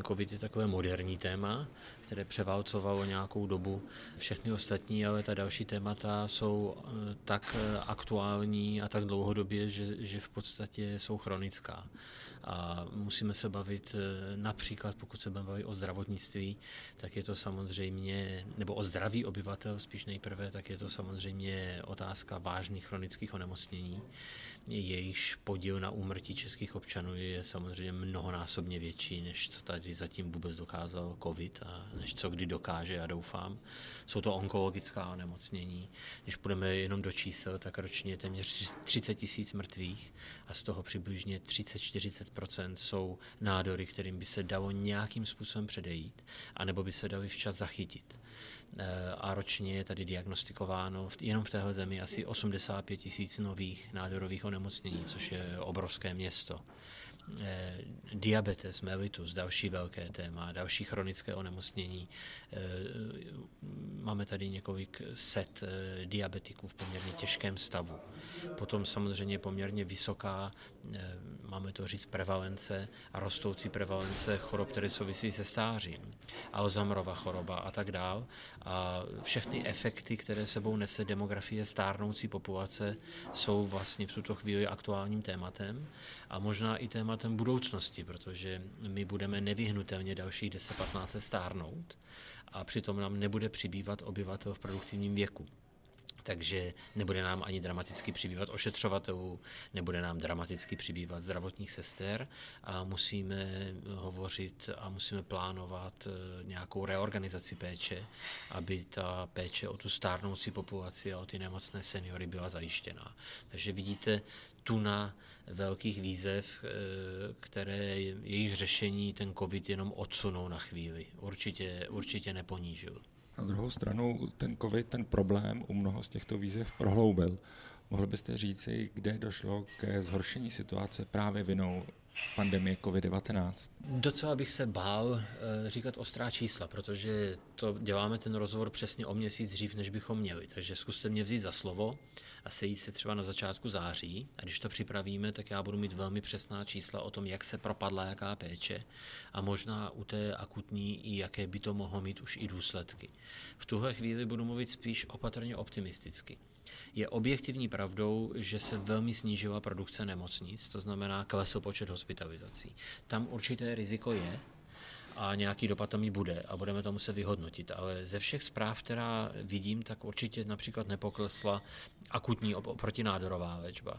Ten COVID je takové moderní téma, které převálcovalo nějakou dobu všechny ostatní, ale ta další témata jsou eh, tak eh, aktuální a tak dlouhodobě, že, že v podstatě jsou chronická. A musíme se bavit eh, například, pokud se baví o zdravotnictví, tak je to samozřejmě, nebo o zdraví obyvatel spíš nejprve, tak je to samozřejmě otázka vážných chronických onemocnění. Jejichž podíl na úmrtí českých občanů je samozřejmě mnohonásobně větší, než co tady zatím vůbec dokázal COVID a než co kdy dokáže, já doufám. Jsou to onkologická onemocnění. Když půjdeme jenom do čísel, tak ročně je téměř 30 tisíc mrtvých a z toho přibližně 30-40% jsou nádory, kterým by se dalo nějakým způsobem předejít, anebo by se dali včas zachytit. Eh, a ročně je tady diagnostikováno jenom v téhle zemi asi 85 tisíc nových nádorových onemocnění, což je obrovské město. Eh, diabetes mellitus, další velké téma, další chronické onemocnění. Eh, máme tady několik set eh, diabetiků v poměrně těžkém stavu. Potom samozřejmě poměrně vysoká, máme to říct, prevalence a rostoucí prevalence chorob, které souvisí se stářím. Alzheimerova choroba a tak dál. A všechny efekty, které sebou nese demografie stárnoucí populace, jsou vlastně v tuto chvíli aktuálním tématem a možná i tématem budoucnosti, protože my budeme nevyhnutelně dalších 10-15 stárnout a přitom nám nebude přibývat obyvatel v produktivním věku takže nebude nám ani dramaticky přibývat ošetřovatelů, nebude nám dramaticky přibývat zdravotních sester a musíme hovořit a musíme plánovat eh, nějakou reorganizaci péče, aby ta péče o tu stárnoucí populaci a o ty nemocné seniory byla zajištěná. Takže vidíte, tuna velkých výzev, eh, které jejich řešení ten covid jenom odsunou na chvíli. Určitě, určitě neponížil. Na druhou stranu ten COVID, ten problém u mnoho z těchto výzev prohloubil. Mohl byste říci, kde došlo ke zhoršení situace právě vinou pandemie COVID-19? Docela bych se bál eh, říkat ostrá čísla, protože to děláme ten rozhovor přesně o měsíc dřív, než bychom měli. Takže zkuste mě vzít za slovo a sejít se třeba na začátku září. A když to připravíme, tak já budu mít velmi přesná čísla o tom, jak se propadla jaká péče a možná u té akutní i jaké by to mohlo mít už i důsledky. V tuhle chvíli budu mluvit spíš opatrně optimisticky. Je objektivní pravdou, že se velmi snížila produkce nemocnic, to znamená klesl počet hospitalizací. Tam určité riziko je, a nějaký dopad mít bude a budeme to muset vyhodnotit. Ale ze všech zpráv, která vidím, tak určitě například nepoklesla akutní protinádorová léčba.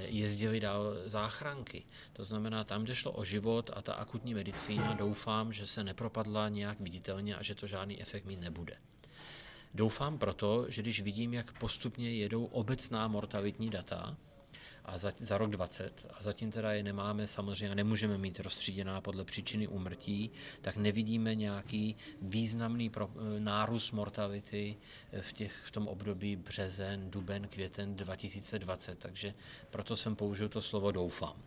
Jezdili dál záchranky. To znamená, tam, kde šlo o život a ta akutní medicína, doufám, že se nepropadla nějak viditelně a že to žádný efekt mít nebude. Doufám proto, že když vidím, jak postupně jedou obecná mortalitní data, a za, za rok 20 a zatím teda je nemáme samozřejmě nemůžeme mít rozstříděná podle příčiny úmrtí, tak nevidíme nějaký významný pro, eh, nárůst mortality eh, v, těch, v tom období březen, duben, květen 2020, takže proto jsem použil to slovo doufám.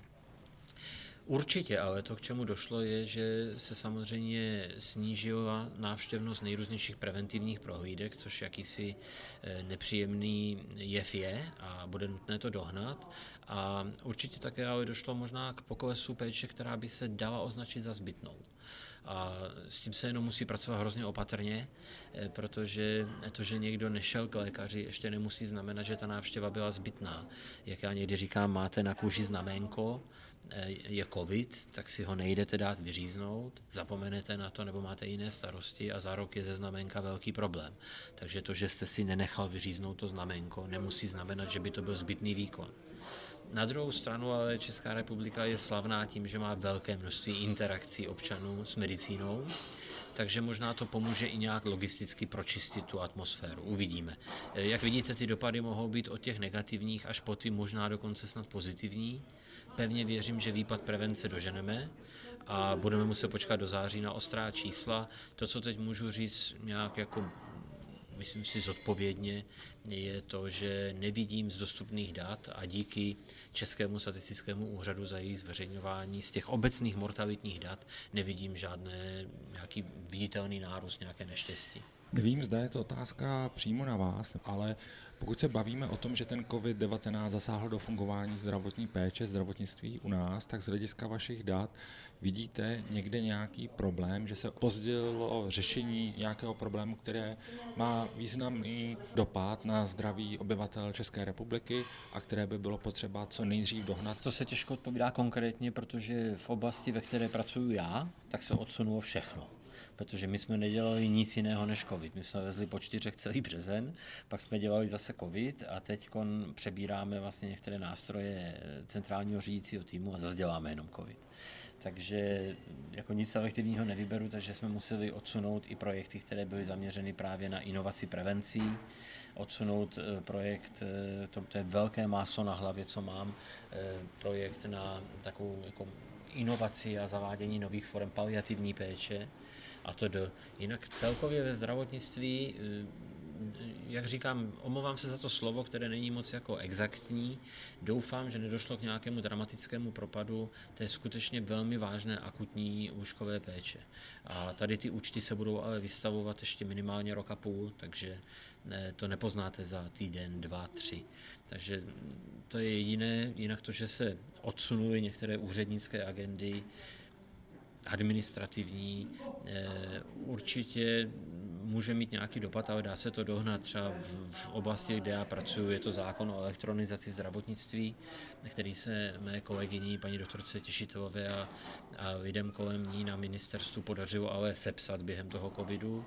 Určitě, ale to, k čemu došlo, je, že se samozřejmě snížila návštěvnost nejrůznějších preventivních prohlídek, což jakýsi eh, nepříjemný jev je a bude nutné to dohnat. A určitě také ale došlo možná k poklesu péče, která by se dala označit za zbytnou. A s tím se jenom musí pracovat hrozně opatrně, eh, protože to, že někdo nešel k lékaři, ještě nemusí znamenat, že ta návštěva byla zbytná. Jak já někdy říkám, máte na kůži znamenko, eh, je covid, tak si ho nejdete dát vyříznout, zapomenete na to nebo máte jiné starosti a za rok je ze znamenka velký problém. Takže to, že jste si nenechal vyříznout to znamenko, nemusí znamenat, že by to byl zbytný výkon. Na druhou stranu ale Česká republika je slavná tím, že má velké množství interakcí občanů s medicínou, takže možná to pomůže i nějak logisticky pročistit tu atmosféru. Uvidíme. Jak vidíte, ty dopady mohou být od těch negativních až po ty možná dokonce snad pozitivní. Pevně věřím, že výpad prevence doženeme a budeme muset počkat do září na ostrá čísla. To, co teď můžu říct nějak jako myslím si zodpovědně, je to, že nevidím z dostupných dat a díky Českému statistickému úřadu za jejich zveřejňování z těch obecných mortalitních dat nevidím žádné nějaký viditelný nárůst, nějaké neštěstí. Nevím, zda je to otázka přímo na vás, ale pokud se bavíme o tom, že ten COVID-19 zasáhl do fungování zdravotní péče, zdravotnictví u nás, tak z hlediska vašich dat vidíte někde nějaký problém, že se pozdilo řešení nějakého problému, které má významný dopad na zdraví obyvatel České republiky a které by bylo potřeba co nejdřív dohnat? To se těžko odpovídá konkrétně, protože v oblasti, ve které pracuji já, tak se odsunulo všechno protože my jsme nedělali nic jiného než covid. My jsme vezli po čtyřech celý březen, pak jsme dělali zase covid a teď přebíráme vlastně některé nástroje centrálního řídícího týmu a zase děláme jenom covid. Takže jako nic selektivního nevyberu, takže jsme museli odsunout i projekty, které byly zaměřeny právě na inovaci prevencí, odsunout eh, projekt, eh, to, to je velké máso na hlavě, co mám, eh, projekt na takovou jako inovaci a zavádění nových forem paliativní péče, a to do. Jinak celkově ve zdravotnictví, eh, jak říkám, omlouvám se za to slovo, které není moc jako exaktní. Doufám, že nedošlo k nějakému dramatickému propadu té skutečně velmi vážné akutní lůžkové péče. A tady ty účty se budou ale vystavovat ještě minimálně rok a půl, takže ne, to nepoznáte za týden, dva, tři. Takže to je jediné, jinak to, že se odsunuly některé úřednické agendy, administrativní, eh, určitě může mít nějaký dopad, ale dá se to dohnat třeba v, v oblasti, kde já pracuji, je to zákon o elektronizaci zdravotnictví, který se mé kolegyní, paní doktorce Těšitelové a, a lidem kolem ní na ministerstvu podařilo ale sepsat během toho covidu.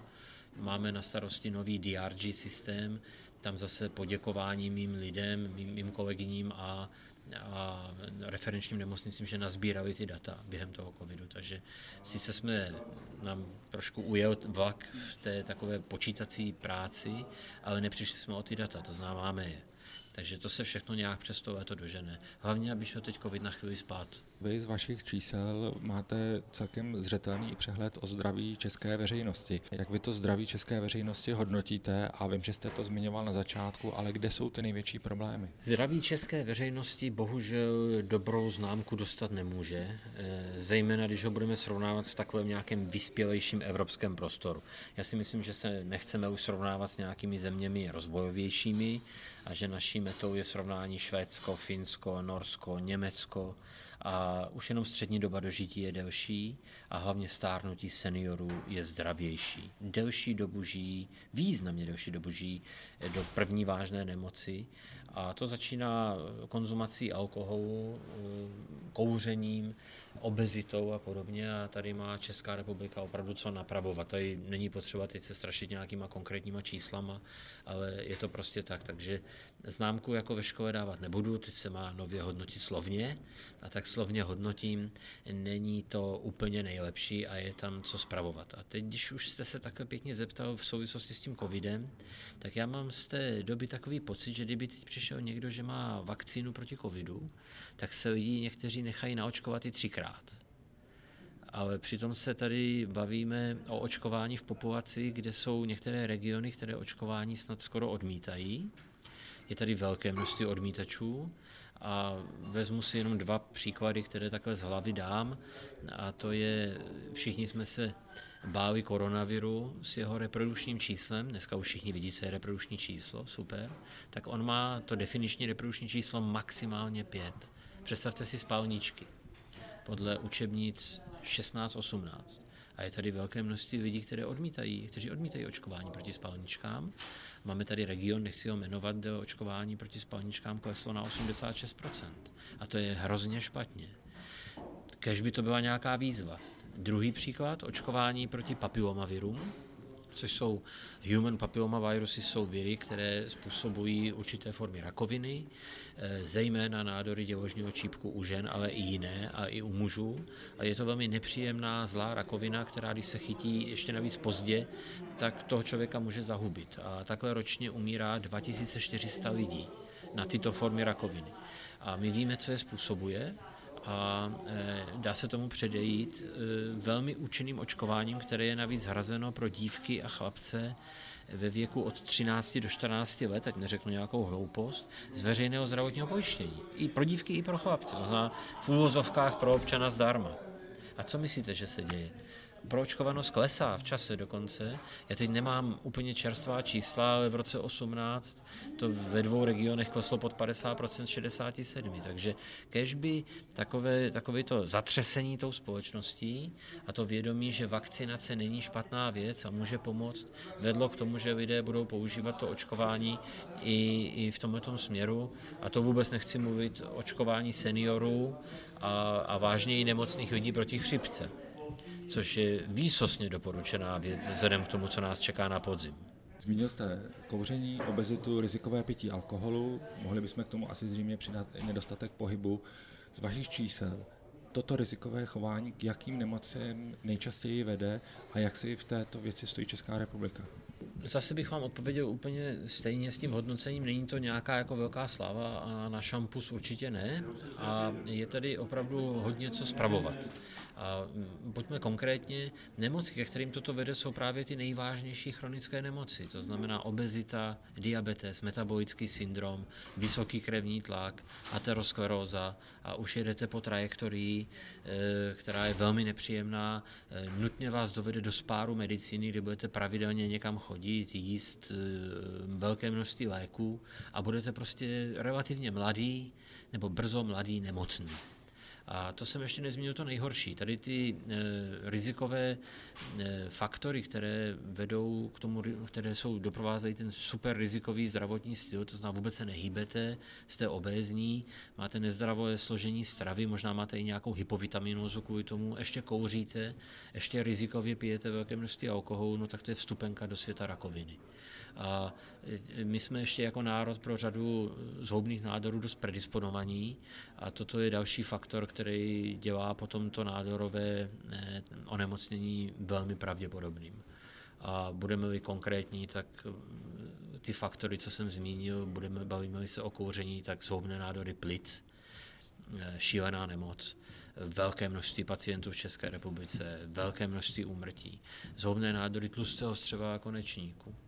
Máme na starosti nový DRG systém, tam zase poděkování mým lidem, mým, mým kolegyním a a referenčním nemocnicím, že nazbírali ty data během toho covidu. Takže sice jsme nám trošku ujel vlak v té takové počítací práci, ale nepřišli jsme o ty data, to známáme je. Takže to se všechno nějak přes to léto dožene. Hlavně, aby šel teď covid na chvíli spát. Vy z vašich čísel máte celkem zřetelný přehled o zdraví české veřejnosti. Jak vy to zdraví české veřejnosti hodnotíte? A vím, že jste to zmiňoval na začátku, ale kde jsou ty největší problémy? Zdraví české veřejnosti bohužel dobrou známku dostat nemůže, eh, zejména když ho budeme srovnávat v takovém nějakém vyspělejším evropském prostoru. Já si myslím, že se nechceme už srovnávat s nějakými zeměmi rozvojovějšími a že naší metou je srovnání Švédsko, Finsko, Norsko, Německo, a už jenom střední doba dožití je delší a hlavně stárnutí seniorů je zdravější. Delší dobu žijí, významně delší dobu žijí do první vážné nemoci a to začíná konzumací alkoholu, kouřením, obezitou a podobně a tady má Česká republika opravdu co napravovat. Tady není potřeba teď se strašit nějakýma konkrétníma číslama, ale je to prostě tak. Takže známku jako ve škole dávat nebudu, teď se má nově hodnotit slovně a tak slovně hodnotím, není to úplně nejlepší a je tam co spravovat. A teď, když už jste se takhle pěkně zeptal v souvislosti s tím covidem, tak já mám z té doby takový pocit, že kdyby teď přišel někdo, že má vakcínu proti covidu, tak se lidi někteří nechají naočkovat i třikrát. Ale přitom se tady bavíme o očkování v populaci, kde jsou některé regiony, které očkování snad skoro odmítají. Je tady velké množství odmítačů a vezmu si jenom dva příklady, které takhle z hlavy dám. A to je, všichni jsme se báli koronaviru s jeho reprodukčním číslem, dneska už všichni vidí, co je reprodukční číslo, super, tak on má to definiční reprodukční číslo maximálně 5. Představte si spalničky podle učebnic 16-18. A je tady velké množství lidí, které odmítají, kteří odmítají očkování proti spalničkám. Máme tady region, nechci ho jmenovat, kde očkování proti spalničkám kleslo na 86%. A to je hrozně špatně. Kež by to byla nějaká výzva. Druhý příklad, očkování proti papilomavirům, což jsou human papilloma virusy, jsou viry, které způsobují určité formy rakoviny, eh, zejména nádory děložního čípku u žen, ale i jiné, a i u mužů. A je to velmi nepříjemná zlá rakovina, která když se chytí ještě navíc pozdě, tak toho člověka může zahubit. A takhle ročně umírá 2400 lidí na tyto formy rakoviny. A my víme, co je způsobuje, a e, dá se tomu předejít e, velmi účinným očkováním, které je navíc hrazeno pro dívky a chlapce ve věku od 13 do 14 let, ať neřeknu nějakou hloupost, z veřejného zdravotního pojištění. I pro dívky, i pro chlapce. To znamená v úvozovkách pro občana zdarma. A co myslíte, že se děje? Proočkovanost klesá v čase dokonce. Já teď nemám úplně čerstvá čísla, ale v roce 18 to ve dvou regionech kleslo pod 50% z 67. Takže kež by takové, takové to zatřesení tou společností a to vědomí, že vakcinace není špatná věc a může pomoct, vedlo k tomu, že lidé budou používat to očkování i, i v tomto směru. A to vůbec nechci mluvit očkování seniorů a, a vážněji nemocných lidí proti chřipce což je výsostně doporučená věc vzhledem k tomu, co nás čeká na podzim. Zmínil jste kouření, obezitu, rizikové pití alkoholu. Mohli bychom k tomu asi zřejmě přidat i nedostatek pohybu. Z vašich čísel toto rizikové chování k jakým nemocem nejčastěji vede a jak si v této věci stojí Česká republika? Zase bych vám odpověděl úplně stejně s tím hodnocením. Není to nějaká jako velká sláva a na šampus určitě ne. A je tady opravdu hodně co spravovat. A pojďme konkrétně, nemoci, ke kterým toto vede, jsou právě ty nejvážnější chronické nemoci, to znamená obezita, diabetes, metabolický syndrom, vysoký krevní tlak, ateroskleróza a už jedete po trajektorii, eh, která je velmi nepříjemná, eh, nutně vás dovede do spáru medicíny, kde budete pravidelně někam chodit, jíst eh, velké množství léků a budete prostě relativně mladý nebo brzo mladý nemocný. A to jsem ještě nezmínil to nejhorší. Tady ty e, rizikové e, faktory, které vedou k tomu, které jsou doprovázejí ten super rizikový zdravotní styl, to znamená vůbec se nehýbete, jste obézní, máte nezdravé složení stravy, možná máte i nějakou hypovitaminózu kvůli tomu, ještě kouříte, ještě rizikově pijete velké množství alkoholu, no tak to je vstupenka do světa rakoviny. A my jsme ještě jako národ pro řadu zhoubných nádorů dost predisponovaní a toto je další faktor, který dělá potom to nádorové e, onemocnění velmi pravděpodobným. A budeme-li konkrétní, tak e, ty faktory, co jsem zmínil, budeme bavíme se o kouření, tak zhoubné nádory plic, šílená nemoc, velké množství pacientů v České republice, velké množství úmrtí, zhoubné nádory tlustého střeva a konečníku, Eh,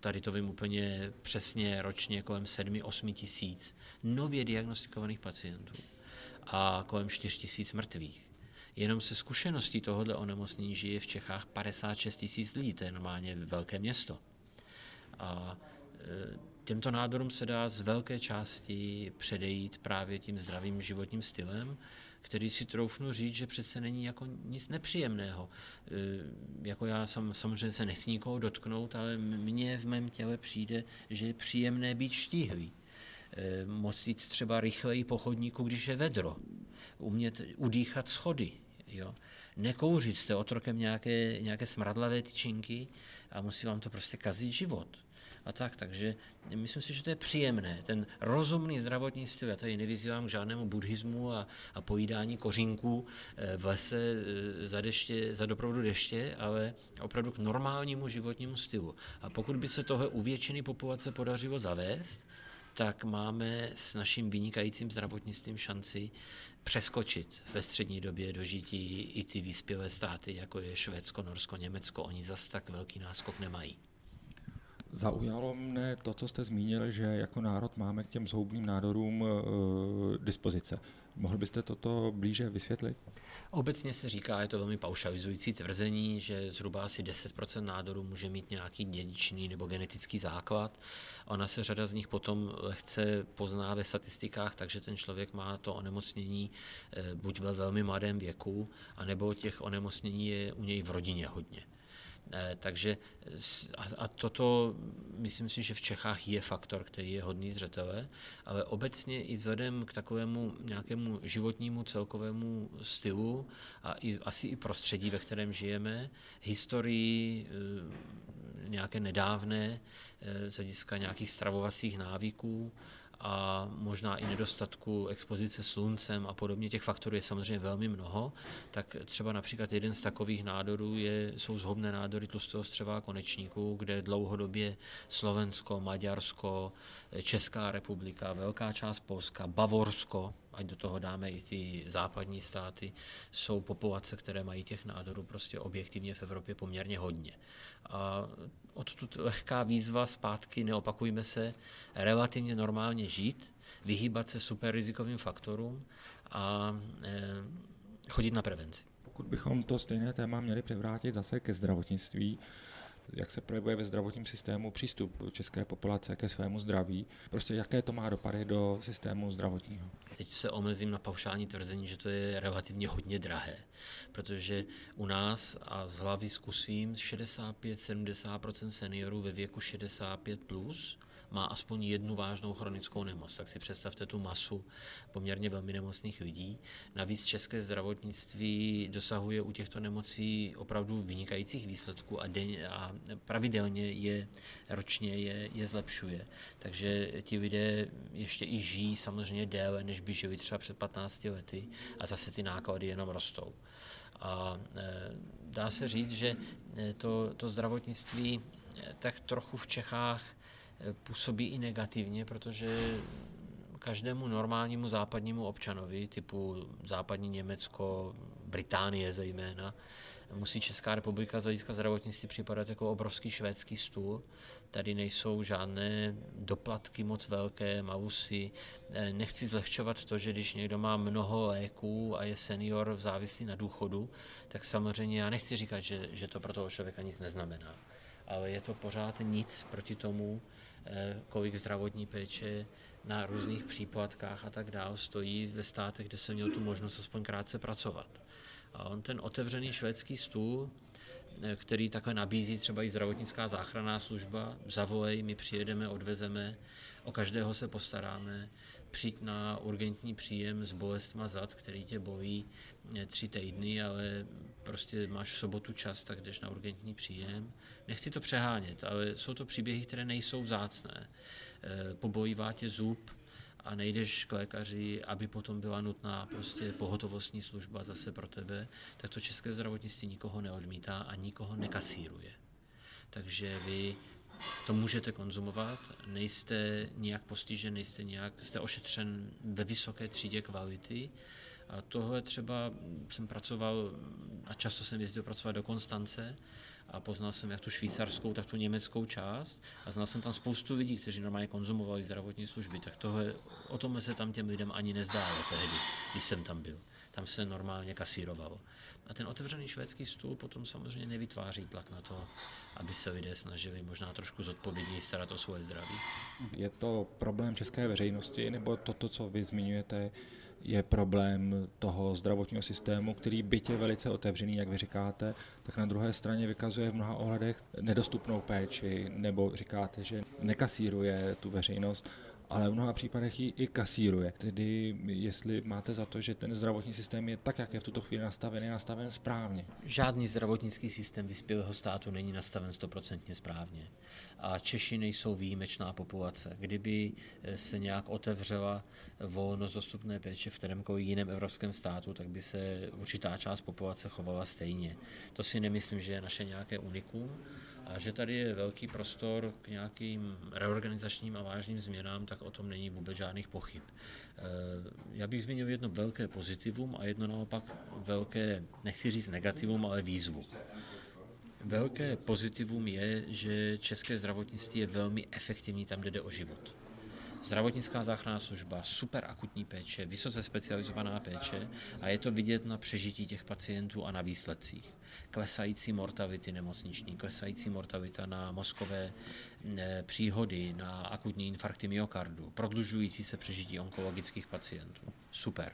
tady to vím úplně přesně ročně kolem 7-8 tisíc nově diagnostikovaných pacientů a kolem 4 tisíc mrtvých. Jenom se zkušeností tohohle onemocnění žije v Čechách 56 tisíc lidí, to je normálně velké město. A eh, těmto nádorům se dá z velké části předejít právě tím zdravým životním stylem, který si troufnu říct, že přece není jako nic nepříjemného. E, jako já sam, samozřejmě se nechci nikoho dotknout, ale mně v mém těle přijde, že je příjemné být štíhlý. E, moc jít třeba rychleji po chodníku, když je vedro. Umět udýchat schody. Jo? Nekouřit, jste otrokem nějaké, nějaké smradlavé tyčinky a musí vám to prostě kazit život a tak. Takže myslím si, že to je příjemné. Ten rozumný zdravotní styl, já tady nevyzývám k žádnému buddhismu a, a pojídání kořínků eh, v lese eh, za, deště, za doprovodu deště, ale opravdu k normálnímu životnímu stylu. A pokud by se tohle u většiny populace podařilo zavést, tak máme s naším vynikajícím zdravotnictvím šanci přeskočit ve střední době dožití i ty vyspělé státy, jako je Švédsko, Norsko, Německo. Oni zas tak velký náskok nemají. Zaujalo mne to, co jste zmínili, že jako národ máme k těm zhoubným nádorům e, dispozice. Mohl byste toto blíže vysvětlit? Obecně se říká, je to velmi paušalizující tvrzení, že zhruba asi 10% nádorů může mít nějaký dědičný nebo genetický základ. Ona se řada z nich potom lehce pozná ve statistikách, takže ten člověk má to onemocnění eh, buď ve velmi mladém věku, anebo těch onemocnění je u něj v rodině hodně. Eh, takže a toto myslím si, že v Čechách je faktor, který je hodný zřetele, ale obecně i vzhledem k takovému nějakému životnímu celkovému stylu a i, asi i prostředí, ve kterém žijeme, historii eh, nějaké nedávné, eh, z hlediska nějakých stravovacích návyků, a možná i nedostatku expozice sluncem a podobně, těch faktorů je samozřejmě velmi mnoho, tak třeba například jeden z takových nádorů je, jsou zhobné nádory tlustého střeva a konečníků, kde dlouhodobě Slovensko, Maďarsko, Česká republika, velká část Polska, Bavorsko, ať do toho dáme i ty západní státy, jsou populace, které mají těch nádorů prostě objektivně v Evropě poměrně hodně. A odtud lehká výzva zpátky, neopakujme se, relativně normálně žít, vyhýbat se superrizikovým faktorům a e, chodit na prevenci. Pokud bychom to stejné téma měli převrátit zase ke zdravotnictví, jak se projevuje ve zdravotním systému přístup české populace ke svému zdraví, prostě jaké to má dopady do systému zdravotního. Teď se omezím na paušální tvrzení, že to je relativně hodně drahé, protože u nás a z hlavy zkusím 65-70% seniorů ve věku 65 plus má aspoň jednu vážnou chronickou nemoc. Tak si představte tu masu poměrně velmi nemocných lidí. Navíc české zdravotnictví dosahuje u těchto nemocí opravdu vynikajících výsledků a, den, a pravidelně je ročně je, je zlepšuje. Takže ti lidé ještě i žijí samozřejmě déle, než by žili třeba před 15 lety a zase ty náklady jenom rostou. A e, dá se říct, že e, to, to zdravotnictví e, tak trochu v Čechách působí i negativně, protože každému normálnímu západnímu občanovi, typu západní Německo, Británie zejména, musí Česká republika z hlediska zdravotnictví připadat jako obrovský švédský stůl. Tady nejsou žádné doplatky moc velké, mausy. Nechci zlehčovat to, že když někdo má mnoho léků a je senior v závislí na důchodu, tak samozřejmě já nechci říkat, že, že to pro toho člověka nic neznamená. Ale je to pořád nic proti tomu, Eh, kolik zdravotní péče na různých příplatkách a tak dále stojí ve státech, kde jsem měl tu možnost aspoň krátce pracovat. A on ten otevřený švédský stůl, eh, který takhle nabízí třeba i zdravotnická záchranná služba, zavolej, my přijedeme, odvezeme, o každého se postaráme, přijít na urgentní příjem s bolestma zad, který tě bolí eh, tři týdny, ale prostě máš v sobotu čas, tak jdeš na urgentní příjem. Nechci to přehánět, ale jsou to příběhy, které nejsou vzácné. Eh, pobojívá tě zub a nejdeš k lékaři, aby potom byla nutná prostě pohotovostní služba zase pro tebe, tak to české zdravotnictví nikoho neodmítá a nikoho nekasíruje. Takže vy to můžete konzumovat, nejste nijak postižen, nejste nějak, jste ošetřen ve vysoké třídě kvality. A tohle třeba jsem pracoval, a často jsem jezdil pracovat do Konstance a poznal jsem jak tu švýcarskou, tak tu německou část a znal jsem tam spoustu lidí, kteří normálně konzumovali zdravotní služby, tak tohle, o tomhle se tam těm lidem ani nezdálo tehdy, když jsem tam byl. Tam se normálně kasírovalo. A ten otevřený švédský stůl potom samozřejmě nevytváří tlak na to, aby se lidé snažili možná trošku zodpovědněji starat o svoje zdraví. Je to problém české veřejnosti, nebo toto, co vy zmiňujete, je problém toho zdravotního systému, který byť je velice otevřený, jak vy říkáte, tak na druhé straně vykazuje v mnoha ohledech nedostupnou péči, nebo říkáte, že nekasíruje tu veřejnost ale v mnoha případech ji i kasíruje. Tedy jestli máte za to, že ten zdravotní systém je tak, jak je v tuto chvíli nastaven, je nastaven správně. Žádný zdravotnický systém vyspělého státu není nastaven stoprocentně správně. A Češi nejsou výjimečná populace. Kdyby eh, se nějak otevřela volnost dostupné péče v kterémkoliv jiném evropském státu, tak by se určitá část populace chovala stejně. To si nemyslím, že je naše nějaké unikum a že tady je velký prostor k nějakým reorganizačním a vážným změnám, tak o tom není vůbec žádných pochyb. Eh, já bych zmínil jedno velké pozitivum a jedno naopak velké, nechci říct negativum, ale výzvu. Velké pozitivum je, že české zdravotnictví je velmi efektivní tam, kde jde o život zdravotnická záchranná služba, super akutní péče, vysoce specializovaná péče a je to vidět na přežití těch pacientů a na výsledcích. Klesající mortality nemocniční, klesající mortalita na mozkové eh, příhody, na akutní infarkty myokardu, prodlužující se přežití onkologických pacientů. Super.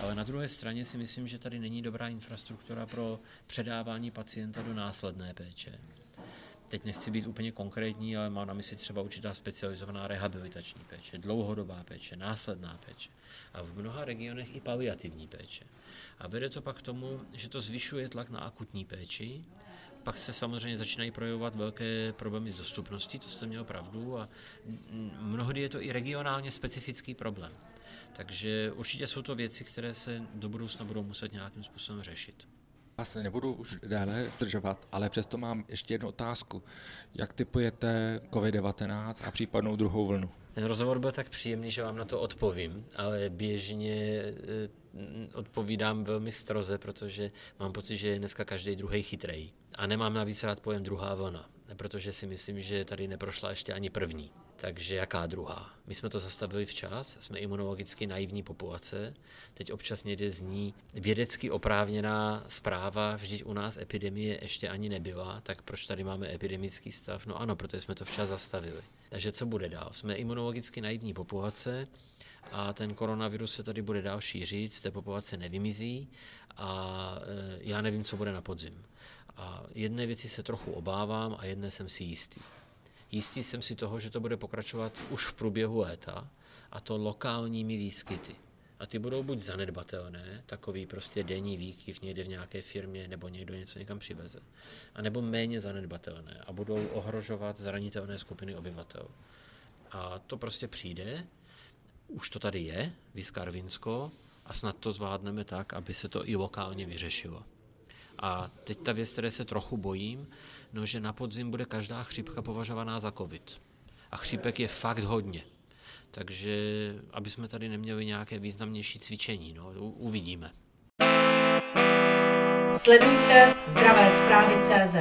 Ale na druhé straně si myslím, že tady není dobrá infrastruktura pro předávání pacienta do následné péče teď nechci být úplně konkrétní, ale mám na mysli třeba určitá specializovaná rehabilitační péče, dlouhodobá péče, následná péče a v mnoha regionech i paliativní péče. A vede to pak k tomu, že to zvyšuje tlak na akutní péči, pak se samozřejmě začínají projevovat velké problémy s dostupností, to jste měl pravdu, a mnohdy je to i regionálně specifický problém. Takže určitě jsou to věci, které se do budoucna budou muset nějakým způsobem řešit. Asi nebudu už déle držovat, ale přesto mám ještě jednu otázku. Jak typujete COVID-19 a případnou druhou vlnu? Ten rozhovor byl tak příjemný, že vám na to odpovím, ale běžně eh, odpovídám velmi stroze, protože mám pocit, že je dneska každý druhý chytrej. A nemám navíc rád pojem druhá vlna, protože si myslím, že tady neprošla ještě ani první. Takže jaká druhá? My jsme to zastavili včas, jsme imunologicky naivní populace, teď občas někde zní vědecky oprávněná zpráva, vždyť u nás epidemie ještě ani nebyla, tak proč tady máme epidemický stav? No ano, protože jsme to včas zastavili. Takže co bude dál? Jsme imunologicky naivní populace a ten koronavirus se tady bude dál šířit, z té populace nevymizí a e, já nevím, co bude na podzim. A jedné věci se trochu obávám a jedné jsem si jistý. Jistý jsem si toho, že to bude pokračovat už v průběhu léta, a to lokálními výskyty. A ty budou buď zanedbatelné, takový prostě denní výkyv někde v nějaké firmě, nebo někdo něco někam přiveze, anebo méně zanedbatelné a budou ohrožovat zranitelné skupiny obyvatel. A to prostě přijde, už to tady je, Vyskarvinsko, a snad to zvládneme tak, aby se to i lokálně vyřešilo. A teď ta věc, které se trochu bojím, no, že na podzim bude každá chřipka považovaná za covid. A chřipek je fakt hodně. Takže aby jsme tady neměli nějaké významnější cvičení, no, uvidíme. Sledujte zdravé zprávy CZ.